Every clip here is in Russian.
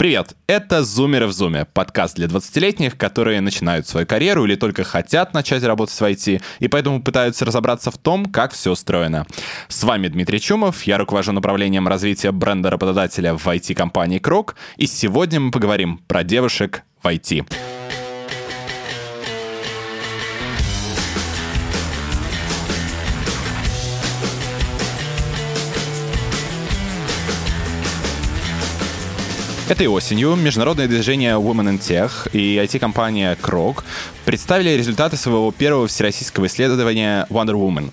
Привет, это «Зумеры в Зуме», подкаст для 20-летних, которые начинают свою карьеру или только хотят начать работать в IT, и поэтому пытаются разобраться в том, как все устроено. С вами Дмитрий Чумов, я руковожу направлением развития бренда работодателя в IT-компании «Крок», и сегодня мы поговорим про девушек в IT. Этой осенью международное движение Women in Tech и IT-компания Krog представили результаты своего первого всероссийского исследования Wonder Woman,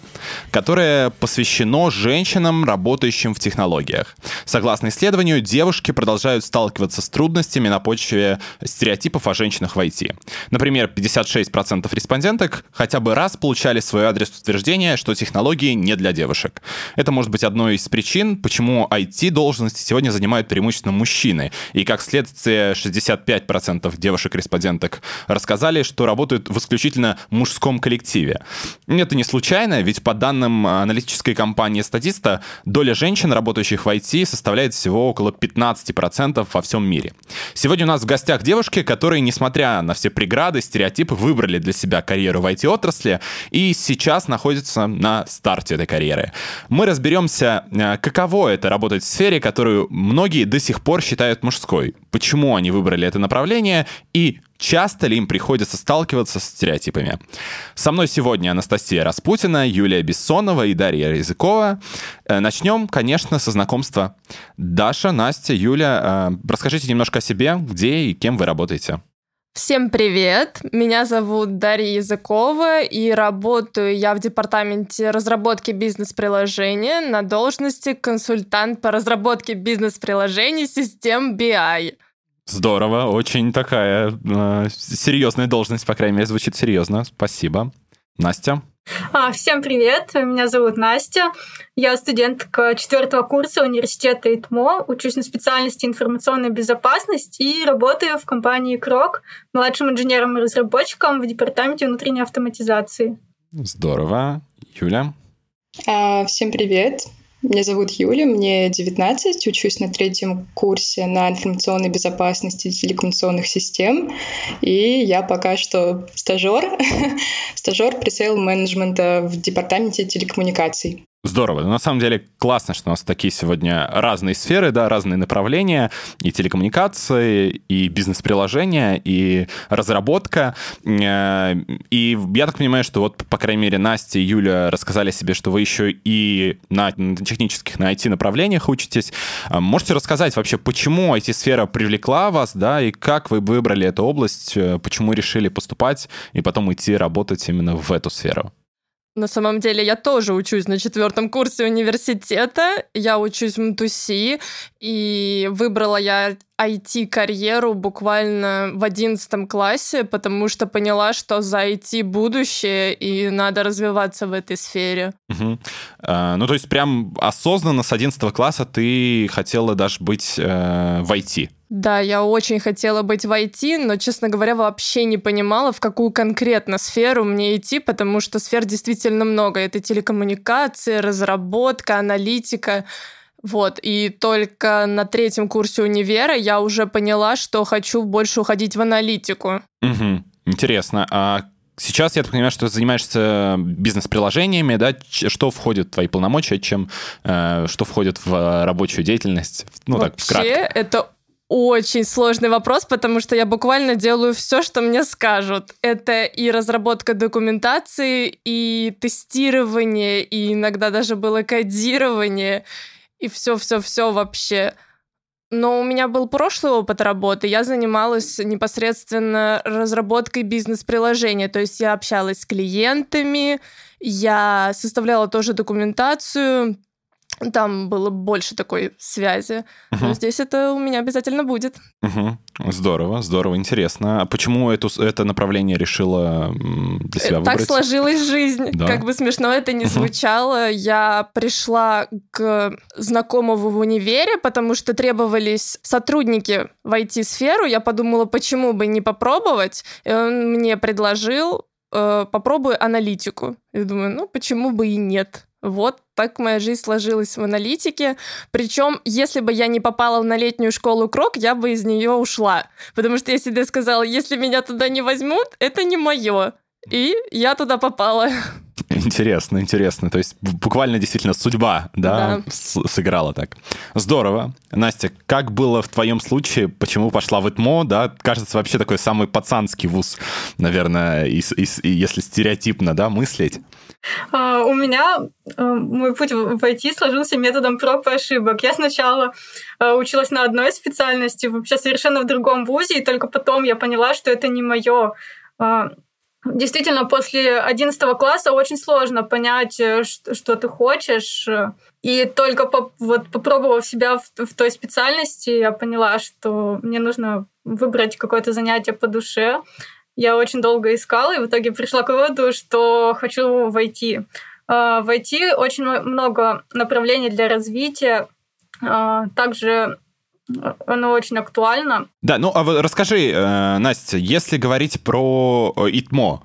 которое посвящено женщинам, работающим в технологиях. Согласно исследованию, девушки продолжают сталкиваться с трудностями на почве стереотипов о женщинах в IT. Например, 56% респонденток хотя бы раз получали свой адрес утверждения, что технологии не для девушек. Это может быть одной из причин, почему IT-должности сегодня занимают преимущественно мужчины, и как следствие 65% девушек-респонденток рассказали, что работают в исключительно мужском коллективе. Это не случайно, ведь по данным аналитической компании Статиста, доля женщин, работающих в IT, составляет всего около 15% во всем мире. Сегодня у нас в гостях девушки, которые, несмотря на все преграды, стереотипы, выбрали для себя карьеру в IT-отрасли и сейчас находятся на старте этой карьеры. Мы разберемся, э, каково это работать в сфере, которую многие до сих пор считают мужской. Почему они выбрали это направление и часто ли им приходится сталкиваться с стереотипами. Со мной сегодня Анастасия Распутина, Юлия Бессонова и Дарья Языкова. Э, начнем, конечно, со знакомства. Даша, Настя, Юля, э, расскажите немножко о себе, где и кем вы работаете. Всем привет! Меня зовут Дарья Языкова, и работаю я в департаменте разработки бизнес-приложения на должности консультант по разработке бизнес-приложений систем BI. Здорово, очень такая э, серьезная должность, по крайней мере, звучит серьезно. Спасибо. Настя? А, всем привет, меня зовут Настя. Я студентка четвертого курса университета ИТМО, учусь на специальности информационная безопасность и работаю в компании Крок младшим инженером и разработчиком в департаменте внутренней автоматизации. Здорово. Юля? А, всем привет. Меня зовут Юля, мне 19, учусь на третьем курсе на информационной безопасности телекоммуникационных систем, и я пока что стажер, стажер пресейл менеджмента в департаменте телекоммуникаций. Здорово. На самом деле классно, что у нас такие сегодня разные сферы, да, разные направления, и телекоммуникации, и бизнес-приложения, и разработка. Э, и я так понимаю, что вот, по крайней мере, Настя и Юля рассказали себе, что вы еще и на технических, на IT-направлениях учитесь. Э, можете рассказать вообще, почему IT-сфера привлекла вас, да, и как вы выбрали эту область, э, почему решили поступать и потом идти работать именно в эту сферу? На самом деле я тоже учусь на четвертом курсе университета. Я учусь в МТУСИ, и выбрала я IT-карьеру буквально в одиннадцатом классе, потому что поняла, что за IT будущее, и надо развиваться в этой сфере. Угу. А, ну, то есть прям осознанно с одиннадцатого класса ты хотела даже быть э, в IT? Да, я очень хотела быть в IT, но, честно говоря, вообще не понимала, в какую конкретно сферу мне идти, потому что сфер действительно много. Это телекоммуникации, разработка, аналитика. Вот, и только на третьем курсе универа я уже поняла, что хочу больше уходить в аналитику. Угу. Интересно. А Сейчас, я так понимаю, что ты занимаешься бизнес-приложениями, да? Что входит в твои полномочия, чем э, что входит в рабочую деятельность? Ну, Вообще, так, вкратко. это очень сложный вопрос, потому что я буквально делаю все, что мне скажут. Это и разработка документации, и тестирование, и иногда даже было кодирование, и все-все-все вообще. Но у меня был прошлый опыт работы. Я занималась непосредственно разработкой бизнес-приложения. То есть я общалась с клиентами, я составляла тоже документацию, там было больше такой связи. Uh-huh. Но здесь это у меня обязательно будет. Uh-huh. Здорово, здорово, интересно. А почему эту, это направление решила для себя выбрать? Так сложилась жизнь. Да. Как бы смешно это ни uh-huh. звучало. Я пришла к знакомому в универе, потому что требовались сотрудники в IT-сферу. Я подумала, почему бы не попробовать. И он мне предложил э, попробуй аналитику. Я думаю, ну почему бы и нет. Вот так моя жизнь сложилась в аналитике. Причем, если бы я не попала на летнюю школу Крок, я бы из нее ушла. Потому что я себе сказала, если меня туда не возьмут, это не мое. И я туда попала. Интересно, интересно. То есть буквально действительно судьба, да, да. сыграла так. Здорово. Настя, как было в твоем случае? Почему пошла в ИТМО? Да, кажется, вообще такой самый пацанский вуз, наверное, и, и, и если стереотипно, да, мыслить. Uh, у меня uh, мой путь в IT сложился методом проб и ошибок. Я сначала uh, училась на одной специальности, вообще совершенно в другом вузе, и только потом я поняла, что это не мое. Действительно, после 11 класса очень сложно понять, э, что, ты хочешь. И только по, вот, попробовав себя в, в той специальности, я поняла, что мне нужно выбрать какое-то занятие по душе. Я очень долго искала, и в итоге пришла к выводу, что хочу войти. В IT очень много направлений для развития. А, также оно очень актуально. Да, ну а расскажи, э, Настя, если говорить про э, ИТМО,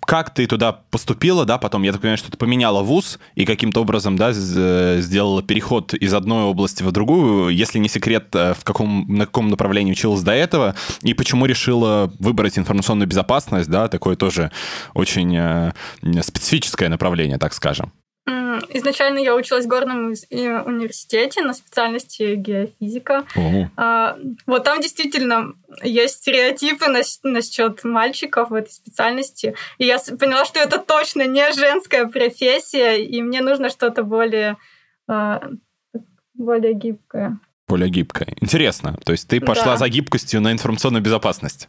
как ты туда поступила, да, потом, я так понимаю, что ты поменяла вуз и каким-то образом, да, э, сделала переход из одной области в другую, если не секрет, в каком, на каком направлении училась до этого, и почему решила выбрать информационную безопасность, да, такое тоже очень специфическое направление, так скажем. Изначально я училась в горном университете на специальности геофизика. А, вот там действительно есть стереотипы насчет мальчиков в этой специальности. И я поняла, что это точно не женская профессия, и мне нужно что-то более, а, более гибкое. Более гибкое. Интересно. То есть ты пошла да. за гибкостью на информационную безопасность.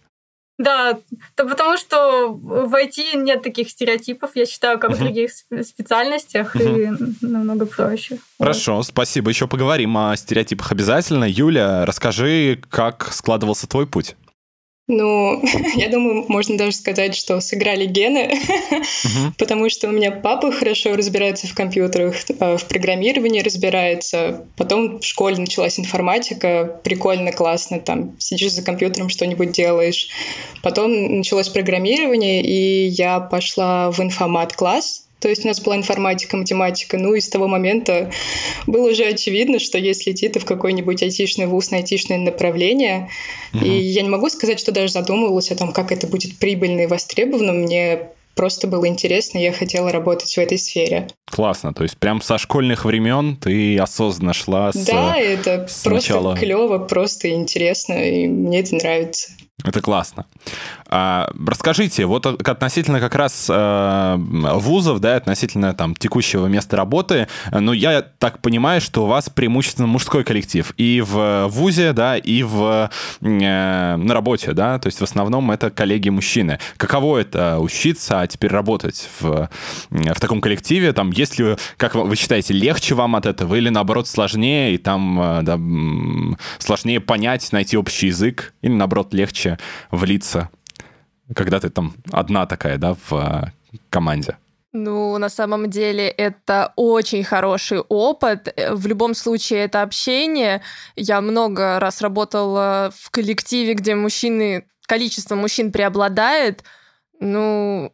Да, то потому что в IT нет таких стереотипов, я считаю, как в других специальностях, и намного проще. Хорошо, спасибо. Еще поговорим о стереотипах обязательно. Юля, расскажи, как складывался твой путь? Ну, я думаю, можно даже сказать, что сыграли гены, uh-huh. потому что у меня папа хорошо разбирается в компьютерах, а, в программировании разбирается. Потом в школе началась информатика, прикольно, классно, там сидишь за компьютером, что-нибудь делаешь. Потом началось программирование, и я пошла в информат-класс, то есть у нас была информатика, математика. Ну и с того момента было уже очевидно, что если идти ты в какой-нибудь айтишный вуз на айтишное направление, угу. и я не могу сказать, что даже задумывалась о том, как это будет прибыльно и востребовано, мне просто было интересно, я хотела работать в этой сфере. Классно, то есть прям со школьных времен ты осознанно шла с Да, это с просто начала... клево, просто интересно, и мне это нравится. Это классно. А, расскажите, вот относительно как раз э, вузов, да, относительно там текущего места работы, ну, я так понимаю, что у вас преимущественно мужской коллектив и в вузе, да, и в, э, на работе, да, то есть в основном это коллеги-мужчины. Каково это учиться, а теперь работать в, в таком коллективе? Там, есть ли, как вы считаете, легче вам от этого или наоборот сложнее, и там э, да, сложнее понять, найти общий язык, или наоборот легче легче влиться, когда ты там одна такая, да, в а, команде? Ну, на самом деле, это очень хороший опыт. В любом случае, это общение. Я много раз работала в коллективе, где мужчины, количество мужчин преобладает. Ну,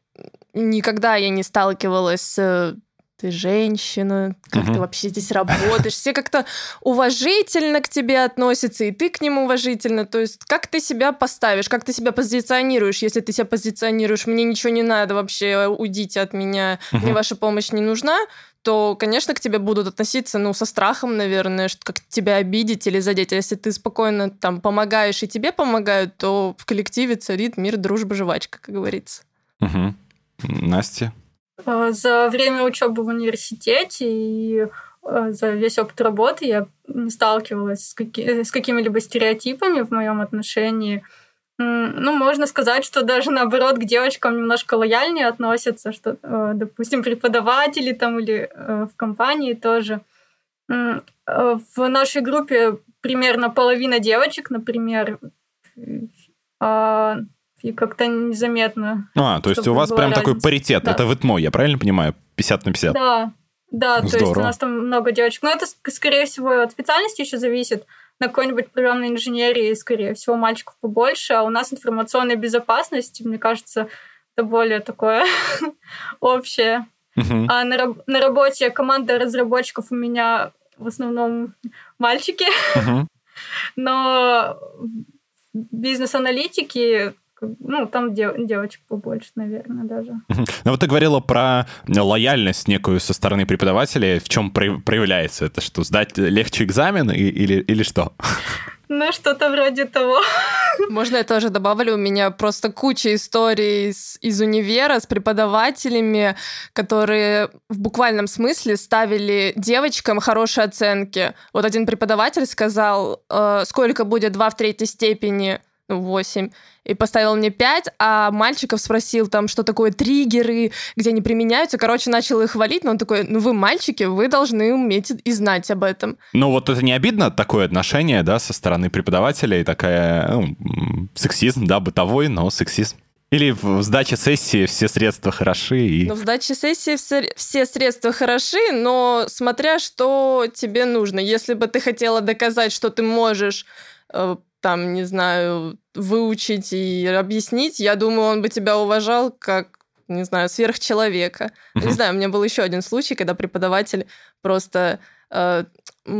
никогда я не сталкивалась с ты женщина, как угу. ты вообще здесь работаешь. Все как-то уважительно к тебе относятся, и ты к ним уважительно. То есть как ты себя поставишь, как ты себя позиционируешь. Если ты себя позиционируешь, мне ничего не надо вообще, уйдите от меня, угу. мне ваша помощь не нужна, то, конечно, к тебе будут относиться, ну, со страхом, наверное, что как тебя обидеть или задеть. А если ты спокойно там помогаешь и тебе помогают, то в коллективе царит мир, дружба, жвачка, как говорится. Угу. Настя? Э, за время учебы в университете и э, за весь опыт работы я не сталкивалась с, каки- с какими-либо стереотипами в моем отношении. Ну, можно сказать, что даже наоборот к девочкам немножко лояльнее относятся, что, э, допустим, преподаватели там или в компании тоже. В нашей группе примерно половина девочек, например, а и как-то незаметно. А, то есть у вас прям разница. такой паритет. Да. Это в ИТМО, я правильно понимаю? 50 на 50. Да, да, Здорово. то есть у нас там много девочек. Но это, скорее всего, от специальности еще зависит. На какой-нибудь программной инженерии, скорее всего, мальчиков побольше, а у нас информационная безопасность, мне кажется, это более такое общее. Uh-huh. А на, на работе команда разработчиков у меня в основном мальчики. Uh-huh. Но бизнес-аналитики ну, там дев, девочек побольше, наверное, даже. Ну, вот ты говорила про лояльность некую со стороны преподавателей. В чем проявляется это? Что, сдать легче экзамен или, или что? Ну, что-то вроде того. Можно я тоже добавлю? У меня просто куча историй из, из универа с преподавателями, которые в буквальном смысле ставили девочкам хорошие оценки. Вот один преподаватель сказал, э, сколько будет 2 в третьей степени, 8 и поставил мне 5, а мальчиков спросил там, что такое триггеры, где они применяются. Короче, начал их хвалить, но он такой, ну вы мальчики, вы должны уметь и знать об этом. Ну вот это не обидно, такое отношение, да, со стороны преподавателей, такая, ну, сексизм, да, бытовой, но сексизм. Или в сдаче сессии все средства хороши. И... Ну, в сдаче сессии все, все средства хороши, но смотря что тебе нужно. Если бы ты хотела доказать, что ты можешь э, там, не знаю, выучить и объяснить, я думаю, он бы тебя уважал как, не знаю, сверхчеловека. Не знаю, у меня был еще один случай, когда преподаватель просто э,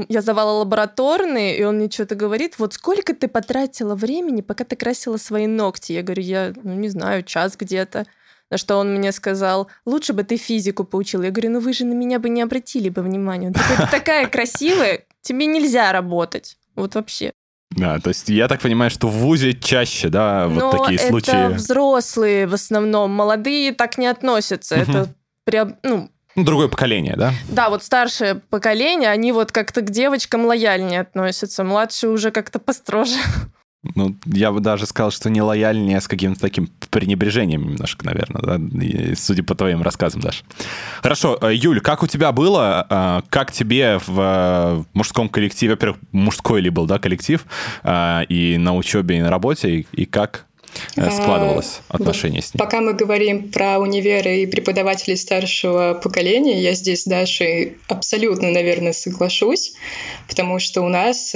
я сдавала лабораторные, и он мне что-то говорит, вот сколько ты потратила времени, пока ты красила свои ногти? Я говорю, я, ну, не знаю, час где-то. На что он мне сказал, лучше бы ты физику поучила. Я говорю, ну вы же на меня бы не обратили бы внимания. Он такой, ты такая красивая, тебе нельзя работать. Вот вообще. Да, то есть я так понимаю, что в ВУЗе чаще, да, вот Но такие это случаи. это взрослые в основном, молодые так не относятся. Угу. Это прям, ну, ну, другое поколение, да? Да, вот старшее поколение, они вот как-то к девочкам лояльнее относятся, младшие уже как-то построже. Ну, я бы даже сказал, что не лояльнее, а с каким-то таким пренебрежением немножко, наверное, да, судя по твоим рассказам, Даш. Хорошо, э, Юль, как у тебя было? Э, как тебе в э, мужском коллективе, во-первых, мужской ли был, да, коллектив, и на учебе, и на работе, и как складывалось отношение с ним? Пока мы говорим про универы и преподавателей старшего поколения, я здесь с Дашей абсолютно, наверное, соглашусь, потому что у нас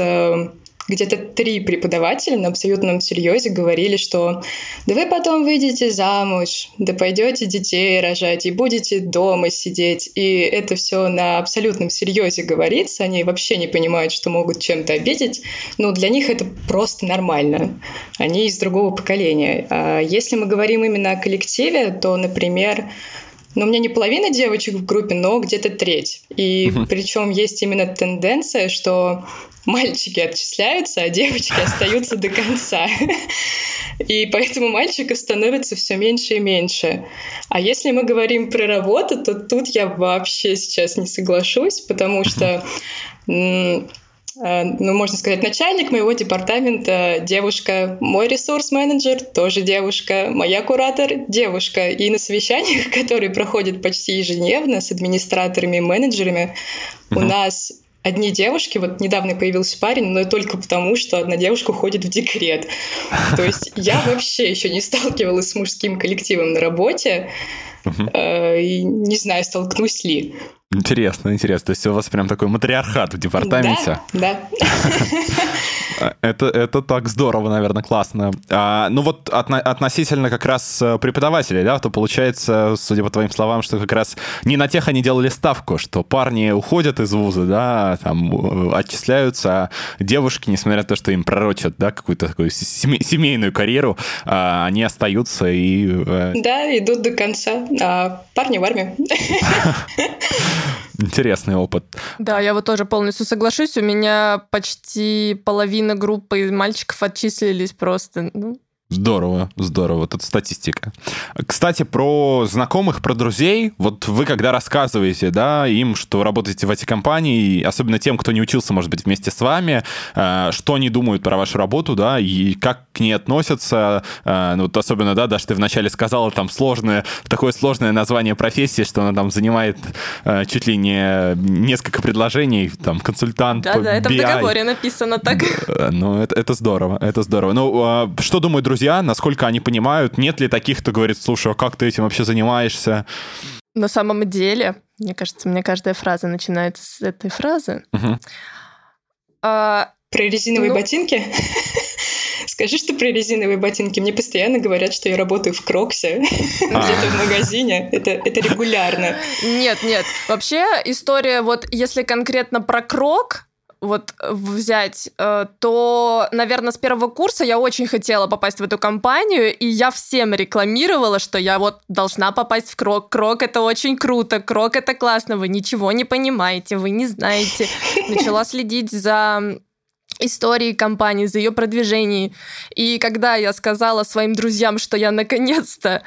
где-то три преподавателя на абсолютном серьезе говорили, что да вы потом выйдете замуж, да пойдете детей рожать и будете дома сидеть. И это все на абсолютном серьезе говорится. Они вообще не понимают, что могут чем-то обидеть. Но для них это просто нормально. Они из другого поколения. А если мы говорим именно о коллективе, то, например, но у меня не половина девочек в группе, но где-то треть. И uh-huh. причем есть именно тенденция, что мальчики отчисляются, а девочки остаются до конца. И поэтому мальчиков становится все меньше и меньше. А если мы говорим про работу, то тут я вообще сейчас не соглашусь, потому что ну, можно сказать, начальник моего департамента девушка, мой ресурс-менеджер тоже девушка, моя куратор девушка. И на совещаниях, которые проходят почти ежедневно с администраторами и менеджерами, у нас одни девушки, вот недавно появился парень, но только потому, что одна девушка уходит в декрет. То есть я вообще еще не сталкивалась с мужским коллективом на работе, э, и не знаю, столкнусь ли. Интересно, интересно. То есть у вас прям такой матриархат в департаменте? Да, да. Это, это так здорово, наверное, классно. А, ну вот отно, относительно как раз э, преподавателей, да, то получается, судя по твоим словам, что как раз не на тех они делали ставку, что парни уходят из вуза, да, там э, отчисляются, а девушки, несмотря на то, что им пророчат, да, какую-то такую семейную карьеру, а, они остаются и... Э, да, идут до конца, а парни в армию. Интересный опыт. Да, я вот тоже полностью соглашусь. У меня почти половина группы мальчиков отчислились просто. Ну, Здорово, здорово, тут статистика. Кстати, про знакомых, про друзей, вот вы когда рассказываете, да, им, что работаете в этой компании, особенно тем, кто не учился, может быть, вместе с вами, э, что они думают про вашу работу, да, и как к ней относятся, э, ну, вот особенно, да, даже ты вначале сказала, там, сложное, такое сложное название профессии, что она там занимает э, чуть ли не несколько предложений, там, консультант Да, да, это BI. в договоре написано так. Ну, это, это здорово, это здорово. Ну, а что думают друзья друзья, насколько они понимают, нет ли таких, кто говорит, слушай, а как ты этим вообще занимаешься? На самом деле, мне кажется, мне каждая фраза начинается с этой фразы. Угу. А, Про резиновые ну... ботинки? Скажи, что про резиновые ботинки. Мне постоянно говорят, что я работаю в Кроксе, где-то в магазине. Это, это регулярно. Нет, нет. Вообще история, вот если конкретно про Крок, вот взять, э, то, наверное, с первого курса я очень хотела попасть в эту компанию, и я всем рекламировала, что я вот должна попасть в Крок. Крок — это очень круто, Крок — это классно, вы ничего не понимаете, вы не знаете. Начала следить за истории компании, за ее продвижением. И когда я сказала своим друзьям, что я наконец-то,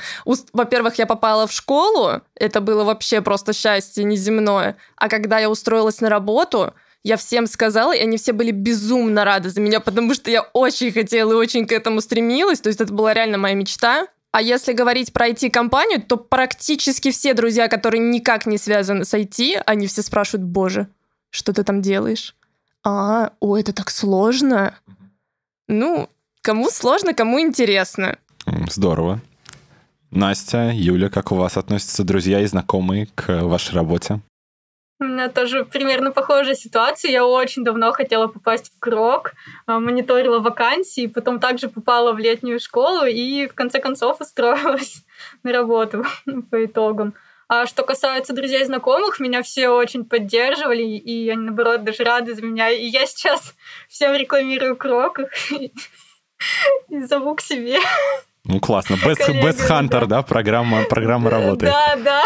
во-первых, я попала в школу, это было вообще просто счастье неземное, а когда я устроилась на работу, я всем сказала, и они все были безумно рады за меня, потому что я очень хотела и очень к этому стремилась. То есть это была реально моя мечта. А если говорить про IT-компанию, то практически все друзья, которые никак не связаны с IT, они все спрашивают, боже, что ты там делаешь? А, о, это так сложно. Ну, кому сложно, кому интересно. Здорово. Настя, Юля, как у вас относятся друзья и знакомые к вашей работе? У меня тоже примерно похожая ситуация. Я очень давно хотела попасть в Крок, а, мониторила вакансии, потом также попала в летнюю школу и в конце концов устроилась на работу по итогам. А что касается друзей и знакомых, меня все очень поддерживали, и они, наоборот, даже рады за меня. И я сейчас всем рекламирую Крок и зову к себе. Ну, классно. Best, Best Hunter, да, программа, программа работает. Да, да.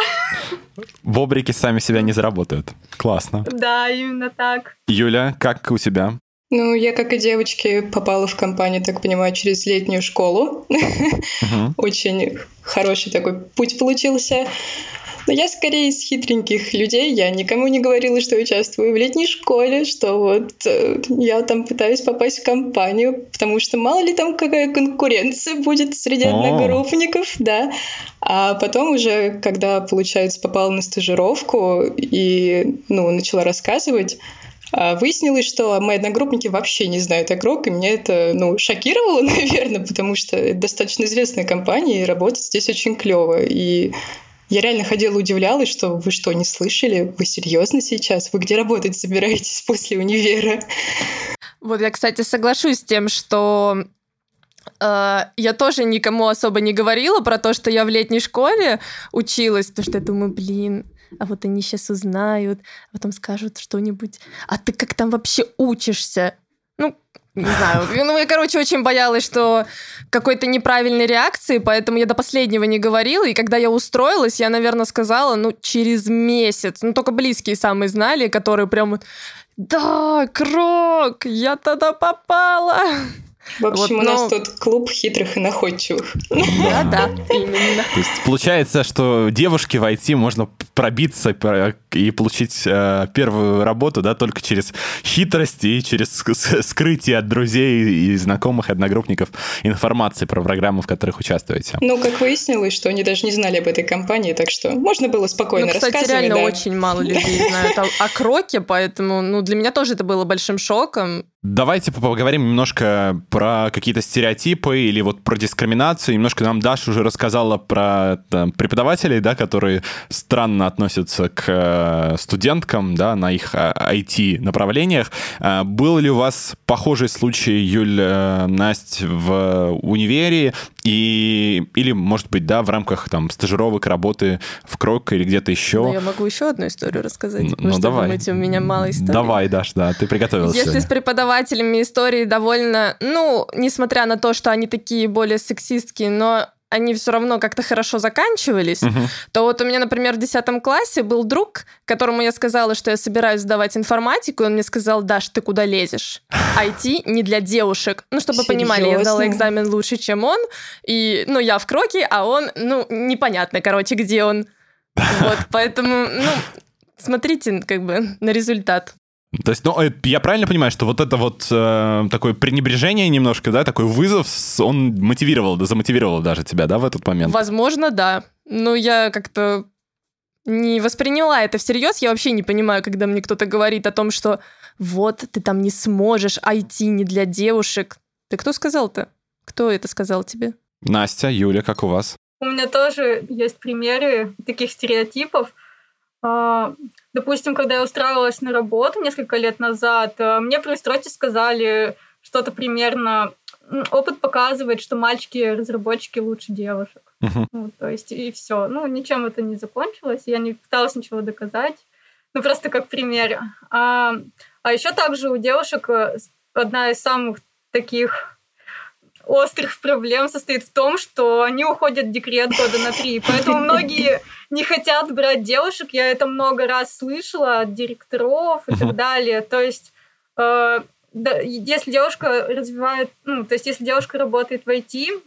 Бобрики сами себя не заработают. Классно. Да, именно так. Юля, как у тебя? Ну, я, как и девочки, попала в компанию, так понимаю, через летнюю школу. Очень хороший такой путь получился. Но я скорее из хитреньких людей. Я никому не говорила, что участвую в летней школе, что вот э, я там пытаюсь попасть в компанию, потому что мало ли там какая конкуренция будет среди одногруппников, да. А потом уже, когда, получается, попала на стажировку и, ну, начала рассказывать, а выяснилось, что мои одногруппники вообще не знают о и меня это, ну, шокировало, наверное, потому что это достаточно известная компания, и работать здесь очень клево. И я реально ходила, удивлялась, что вы что, не слышали? Вы серьезно сейчас? Вы где работать собираетесь после универа? Вот я, кстати, соглашусь с тем, что э, я тоже никому особо не говорила про то, что я в летней школе училась, потому что я думаю, блин, а вот они сейчас узнают, а потом скажут что-нибудь. А ты как там вообще учишься? Ну, не знаю. Ну, я, короче, очень боялась, что какой-то неправильной реакции, поэтому я до последнего не говорила. И когда я устроилась, я, наверное, сказала, ну, через месяц. Ну, только близкие самые знали, которые прям... Да, Крок, я тогда попала. В общем, вот, у нас тут клуб хитрых и находчивых. Да, да, именно. То есть получается, что девушке в IT можно пробиться и получить э, первую работу, да, только через хитрость и через скрытие от друзей и знакомых, одногруппников информации про программы, в которых участвуете. Ну, как выяснилось, что они даже не знали об этой компании, так что можно было спокойно ну, кстати, рассказывать. реально да. очень мало людей знают о, о Кроке, поэтому, ну, для меня тоже это было большим шоком. Давайте поговорим немножко про какие-то стереотипы или вот про дискриминацию. Немножко нам Даша уже рассказала про там, преподавателей, да, которые странно относятся к э, студенткам, да, на их IT-направлениях. Э, э, был ли у вас похожий случай, Юль, Настя, в универе? И, или, может быть, да, в рамках там стажировок, работы в Крок или где-то еще. Ну, я могу еще одну историю рассказать. Ну, ну давай. Думаете, у меня мало историй? Давай, Даш, да, ты приготовилась. Если с преподавателями истории довольно, ну, несмотря на то, что они такие более сексистские, но они все равно как-то хорошо заканчивались, uh то вот у меня, например, в 10 классе был друг, которому я сказала, что я собираюсь сдавать информатику, и он мне сказал, Даш, ты куда лезешь? IT не для девушек. Ну, чтобы Серьезно? понимали, я сдала экзамен лучше, чем он, и, ну, я в кроке, а он, ну, непонятно, короче, где он. Вот, поэтому, ну, смотрите, как бы, на результат. То есть, ну, э, я правильно понимаю, что вот это вот э, такое пренебрежение немножко, да, такой вызов, он мотивировал, да, замотивировал даже тебя, да, в этот момент? Возможно, да. Но я как-то не восприняла это всерьез. Я вообще не понимаю, когда мне кто-то говорит о том, что вот, ты там не сможешь, IT не для девушек. Ты кто сказал-то? Кто это сказал тебе? Настя, Юля, как у вас? У меня тоже есть примеры таких стереотипов. А, допустим, когда я устраивалась на работу несколько лет назад, э, мне при устройстве сказали что-то примерно опыт показывает, что мальчики-разработчики лучше девушек. Мгм. Ну, то есть, и все. Ну, ничем это не закончилось. Я не пыталась ничего доказать. Ну, просто как пример. А, а еще также у девушек э, одна из самых таких острых проблем состоит в том, что они уходят в декрет года на три. Поэтому многие не хотят брать девушек. Я это много раз слышала от директоров и так далее. То есть э, да, если девушка развивает, ну, то есть если девушка работает в IT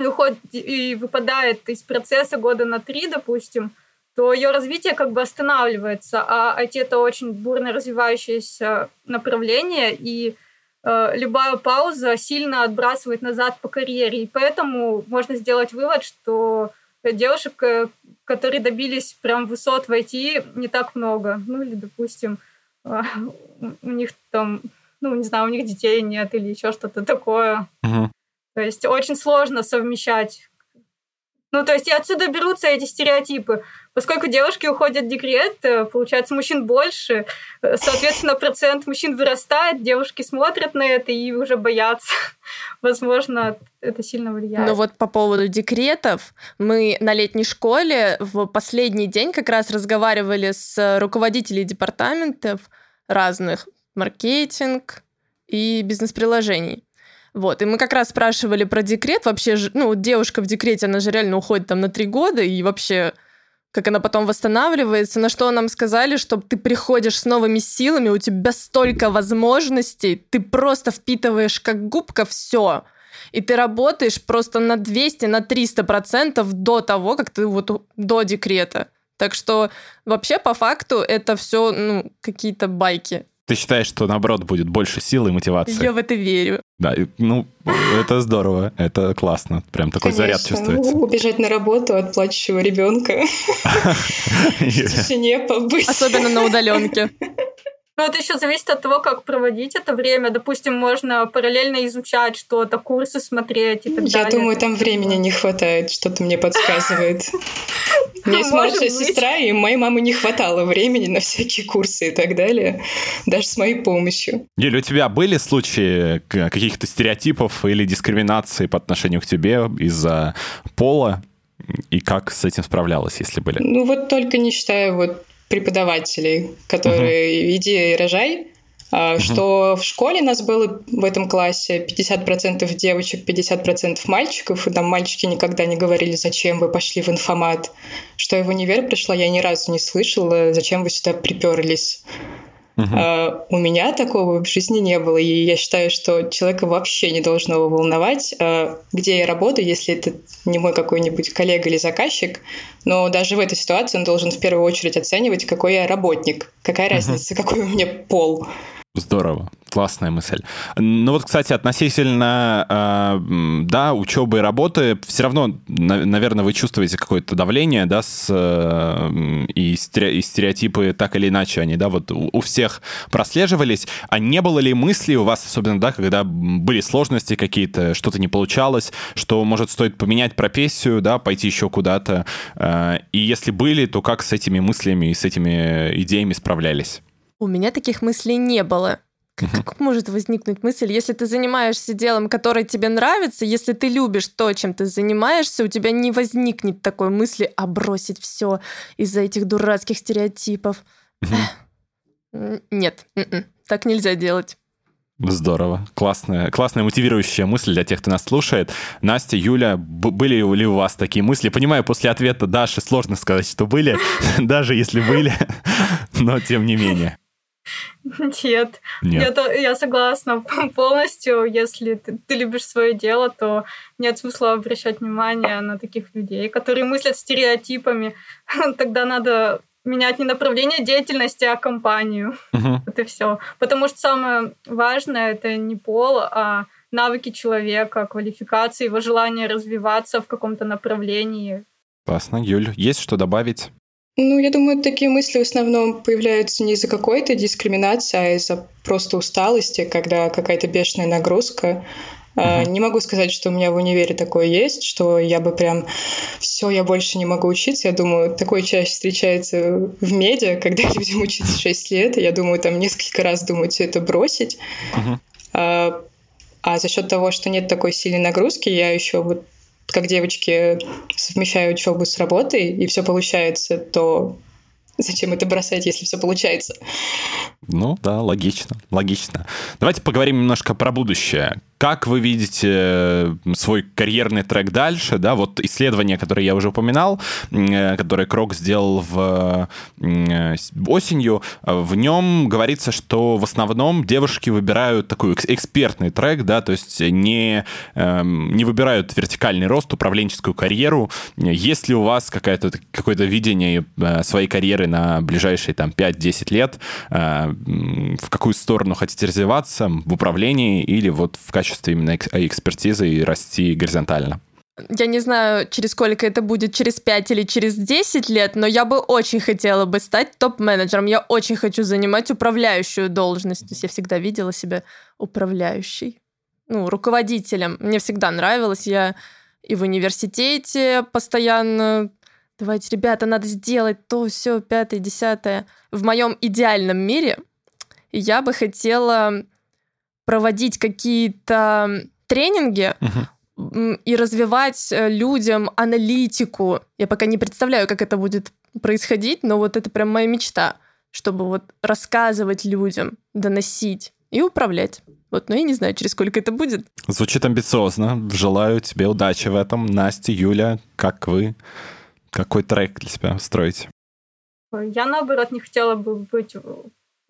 и уходит и выпадает из процесса года на три, допустим, то ее развитие как бы останавливается, а IT это очень бурно развивающееся направление, и э, любая пауза сильно отбрасывает назад по карьере, и поэтому можно сделать вывод, что девушек, э, которые добились прям высот в IT, не так много. Ну или, допустим, э, у- них там, ну не знаю, у них детей нет или еще что-то такое. Мгм. То есть очень сложно совмещать. Ну, то есть и отсюда берутся эти стереотипы. Поскольку девушки уходят в декрет, э, получается, мужчин больше, э, соответственно, процент мужчин вырастает, девушки смотрят на это и уже боятся. Возможно, это сильно влияет. Но вот по поводу декретов, мы на летней школе в последний день как раз разговаривали с руководителями департаментов разных, маркетинг и бизнес-приложений. Вот, и мы как раз спрашивали про декрет. Вообще, ну, девушка в декрете, она же реально уходит там на три года, и вообще, как она потом восстанавливается, на что нам сказали, что ты приходишь с новыми силами, у тебя столько возможностей, ты просто впитываешь как губка все и ты работаешь просто на 200, на 300 процентов до того, как ты вот до декрета. Так что вообще по факту это все ну, какие-то байки. Ты считаешь, что наоборот будет больше силы и мотивации? Я в это верю. Да, ну, это здорово, это классно. Прям такой заряд Конечно. чувствуется. Убежать на работу от плачущего ребенка, жене побыть. Особенно на удаленке. Ну, это еще зависит от того, как проводить это время. Допустим, можно параллельно изучать что-то, курсы смотреть и так Я далее. думаю, То там есть, времени не хватает, что-то мне подсказывает. У меня есть Может младшая сестра, и моей мамы не хватало времени на всякие курсы и так далее, даже с моей помощью. Юля, у тебя были случаи каких-то стереотипов или дискриминации по отношению к тебе из-за пола? И как с этим справлялась, если были? Ну вот только не считая вот преподавателей, которые иди и рожай, а, что в школе нас было в этом классе 50% девочек, 50% мальчиков, и там мальчики никогда не говорили, зачем вы пошли в информат. Что я в универ пришла, я ни разу не слышала, зачем вы сюда приперлись. А, У меня такого в жизни не было, и я считаю, что человека вообще не должно волновать, а, где я работаю, если это не мой какой-нибудь коллега или заказчик, но даже в этой ситуации он должен в первую очередь оценивать, какой я работник, какая разница, какой у меня пол. Здорово. Классная мысль. Ну вот, кстати, относительно, э, да, учебы и работы, все равно, на- наверное, вы чувствуете какое-то давление, да, с, э, и, стере- и стереотипы так или иначе, они, да, вот у, у всех прослеживались. А не было ли мыслей у вас, особенно, да, когда были сложности какие-то, что-то не получалось, что, может, стоит поменять профессию, да, пойти еще куда-то? Э, и если были, то как с этими мыслями и с этими идеями справлялись? У меня таких мыслей не было. Как, может возникнуть мысль, если ты занимаешься делом, которое тебе нравится, если ты любишь то, чем ты занимаешься, у тебя не возникнет такой мысли, а бросить все из-за этих дурацких стереотипов. Нет, так нельзя делать. Здорово. Классная, классная мотивирующая мысль для тех, кто нас слушает. Настя, Юля, были ли у вас такие мысли? Понимаю, после ответа Даши сложно сказать, что были, даже если были, но тем не менее. Нет, я, Нет. то- я согласна полностью. Если ты, ты любишь свое дело, то нет смысла обращать внимание на таких людей, которые мыслят стереотипами. Тогда надо менять не направление деятельности, а компанию. Мгм. Это все. Потому что самое важное это не пол, а навыки человека, квалификации, его желание развиваться в каком-то направлении. Классно. Юль, есть что добавить? Ну, я думаю, такие мысли в основном появляются не из-за какой-то дискриминации, а из-за просто усталости, когда какая-то бешеная нагрузка. Мгм. Не могу сказать, что у меня в универе такое есть, что я бы прям все, я больше не могу учиться. Я думаю, такое чаще встречается в медиа, когда людям учиться 6 лет. и Я думаю, там несколько раз думают все это бросить. Мгм. А, А за счет того, что нет такой сильной нагрузки, я еще вот как девочки совмещаю учебу с работой, и все получается, то зачем это бросать, если все получается? Ну да, логично, логично. Давайте поговорим немножко про будущее. Как вы видите э, свой карьерный трек дальше? Да, вот исследование, которое я уже упоминал, э, которое Крок сделал в э, осенью, в нем говорится, что в основном девушки выбирают такой экспертный трек, да, то есть не, эм, не выбирают вертикальный рост, управленческую карьеру. Есть ли у вас какое-то какое-то видение своей карьеры на ближайшие там 5-10 лет? В какую сторону хотите развиваться? В управлении или вот в качестве качестве именно экспертизы и расти горизонтально. Я не знаю, через сколько это будет, через 5 или через 10 лет, но я бы очень хотела бы стать топ-менеджером. Я очень хочу занимать управляющую должность. То есть я всегда видела себя управляющей. Ну, руководителем. Мне всегда нравилось. Я и в университете постоянно давайте, ребята, надо сделать то, все, пятое, десятое. В моем идеальном мире я бы хотела проводить какие-то тренинги угу. и развивать э, людям аналитику. Я пока не представляю, как это будет происходить, но вот это прям моя мечта, чтобы вот рассказывать людям, доносить и управлять. Вот, но я не знаю, через сколько это будет. Звучит амбициозно. Желаю тебе удачи в этом. Настя, Юля, как вы? Какой трек для себя строите? Я, наоборот, не хотела бы быть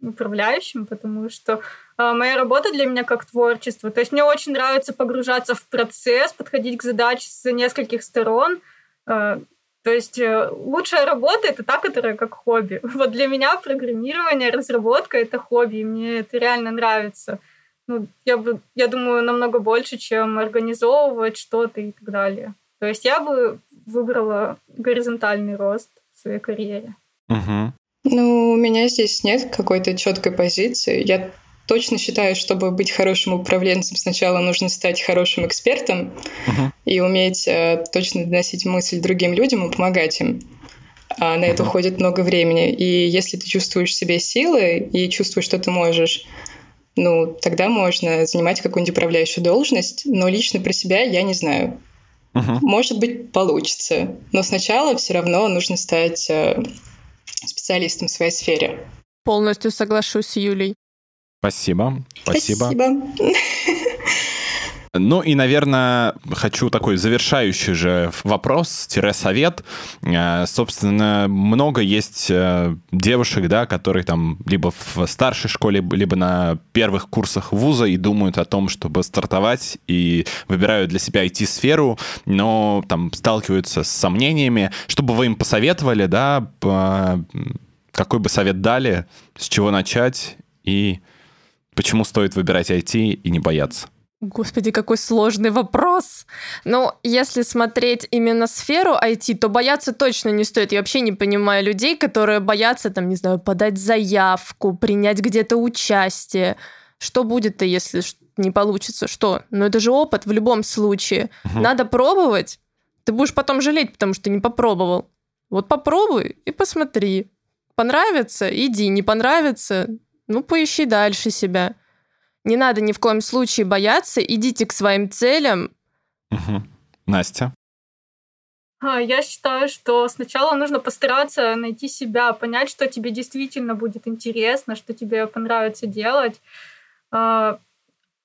управляющим, потому что э, моя работа для меня как творчество. То есть мне очень нравится погружаться в процесс, подходить к задаче с нескольких сторон. Э, то есть э, лучшая работа это та, которая как хобби. Вот для меня программирование, разработка это хобби, и мне это реально нравится. Ну, я бы, я думаю, намного больше, чем организовывать что-то и так далее. То есть я бы выбрала горизонтальный рост в своей карьере. Угу. Ну, у меня здесь нет какой-то четкой позиции. Я точно считаю, чтобы быть хорошим управленцем, сначала нужно стать хорошим экспертом uh-huh. и уметь э, точно доносить мысль другим людям и помогать им. А на uh-huh. это уходит много времени. И если ты чувствуешь в себе силы и чувствуешь, что ты можешь, ну, тогда можно занимать какую-нибудь управляющую должность. Но лично про себя я не знаю. Uh-huh. Может быть, получится. Но сначала все равно нужно стать э, специалистом в своей сфере. Полностью соглашусь с Юлей. Спасибо. Спасибо. Спасибо. Ну и, наверное, хочу такой завершающий же вопрос-совет. Э, собственно, много есть э, девушек, да, которые там либо в старшей школе, либо на первых курсах вуза и думают о том, чтобы стартовать и выбирают для себя IT-сферу, но там сталкиваются с сомнениями. Что бы вы им посоветовали, да, какой бы совет дали, с чего начать и почему стоит выбирать IT и не бояться? Господи, какой сложный вопрос. Ну, если смотреть именно сферу IT, то бояться точно не стоит. Я вообще не понимаю людей, которые боятся, там, не знаю, подать заявку, принять где-то участие. Что будет-то, если не получится? Что? Ну, это же опыт в любом случае. Угу. Надо пробовать. Ты будешь потом жалеть, потому что не попробовал. Вот попробуй и посмотри. Понравится – иди. Не понравится – ну, поищи дальше себя. Не надо ни в коем случае бояться, идите к своим целям. Угу. Настя? А, я считаю, что сначала нужно постараться найти себя, понять, что тебе действительно будет интересно, что тебе понравится делать, а,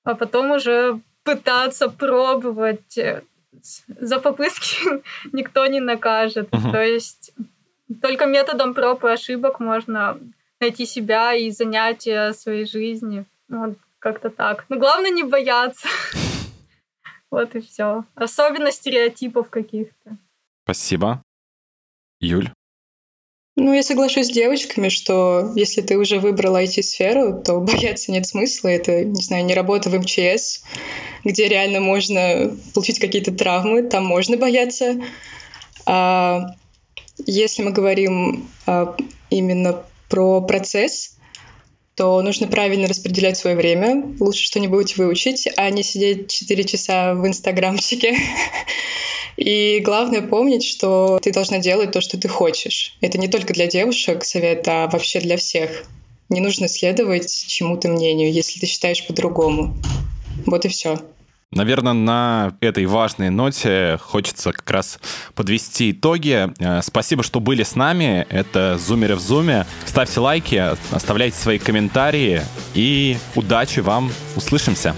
а потом уже пытаться пробовать. За попытки никто не накажет. Угу. То есть только методом проб и ошибок можно найти себя и занятия своей жизни. Вот как-то так. Но главное не бояться. Вот и все. Особенно стереотипов каких-то. Спасибо. Юль? Ну, я соглашусь с девочками, что если ты уже выбрал IT-сферу, то бояться нет смысла. Это, не знаю, не работа в МЧС, где реально можно получить какие-то травмы, там можно бояться. А если мы говорим а, именно про процесс, то нужно правильно распределять свое время. Лучше что-нибудь выучить, а не сидеть 4 часа в инстаграмчике. И главное помнить, что ты должна делать то, что ты хочешь. Это не только для девушек совет, а вообще для всех. Не нужно следовать чему-то мнению, если ты считаешь по-другому. Вот и все. Наверное, на этой важной ноте хочется как раз подвести итоги. Э, спасибо, что были с нами. Это «Зумеры в Зуме». Ставьте лайки, оставляйте свои комментарии и удачи вам. Услышимся.